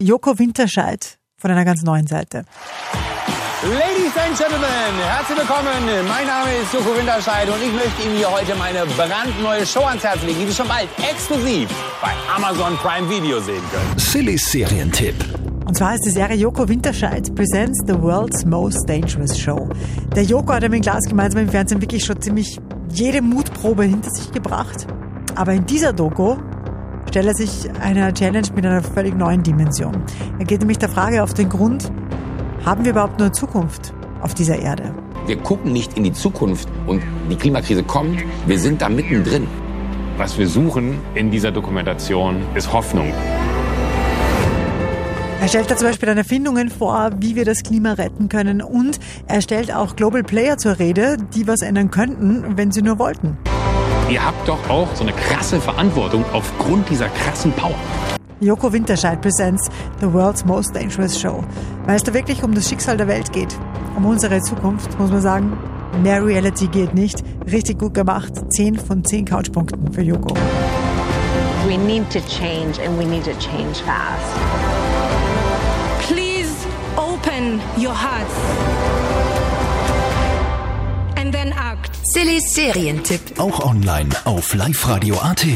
Joko Winterscheid von einer ganz neuen Seite. Ladies and Gentlemen, herzlich willkommen. Mein Name ist Joko Winterscheid und ich möchte Ihnen hier heute meine brandneue Show ans Herz legen, die Sie schon bald exklusiv bei Amazon Prime Video sehen können. Silly Serientipp. Und zwar ist die Serie Joko Winterscheid Presents the World's Most Dangerous Show. Der Joko hat ja mit Glas gemeinsam im Fernsehen wirklich schon ziemlich jede Mutprobe hinter sich gebracht. Aber in dieser Doku stellt er sich einer Challenge mit einer völlig neuen Dimension. Er geht nämlich der Frage auf den Grund, haben wir überhaupt nur Zukunft auf dieser Erde? Wir gucken nicht in die Zukunft und die Klimakrise kommt, wir sind da mittendrin. Was wir suchen in dieser Dokumentation ist Hoffnung. Er stellt da zum Beispiel dann Erfindungen vor, wie wir das Klima retten können und er stellt auch Global Player zur Rede, die was ändern könnten, wenn sie nur wollten. Ihr habt doch auch so eine krasse Verantwortung aufgrund dieser krassen Power. Joko Winterscheid presents The World's Most Dangerous Show. Weil es da wirklich um das Schicksal der Welt geht, um unsere Zukunft, muss man sagen. Mehr Reality geht nicht. Richtig gut gemacht. 10 von 10 Couchpunkten für Joko. We need to change and we need to change fast. Please open your hearts act. Silly Serientipp. Auch online auf liveradio.at.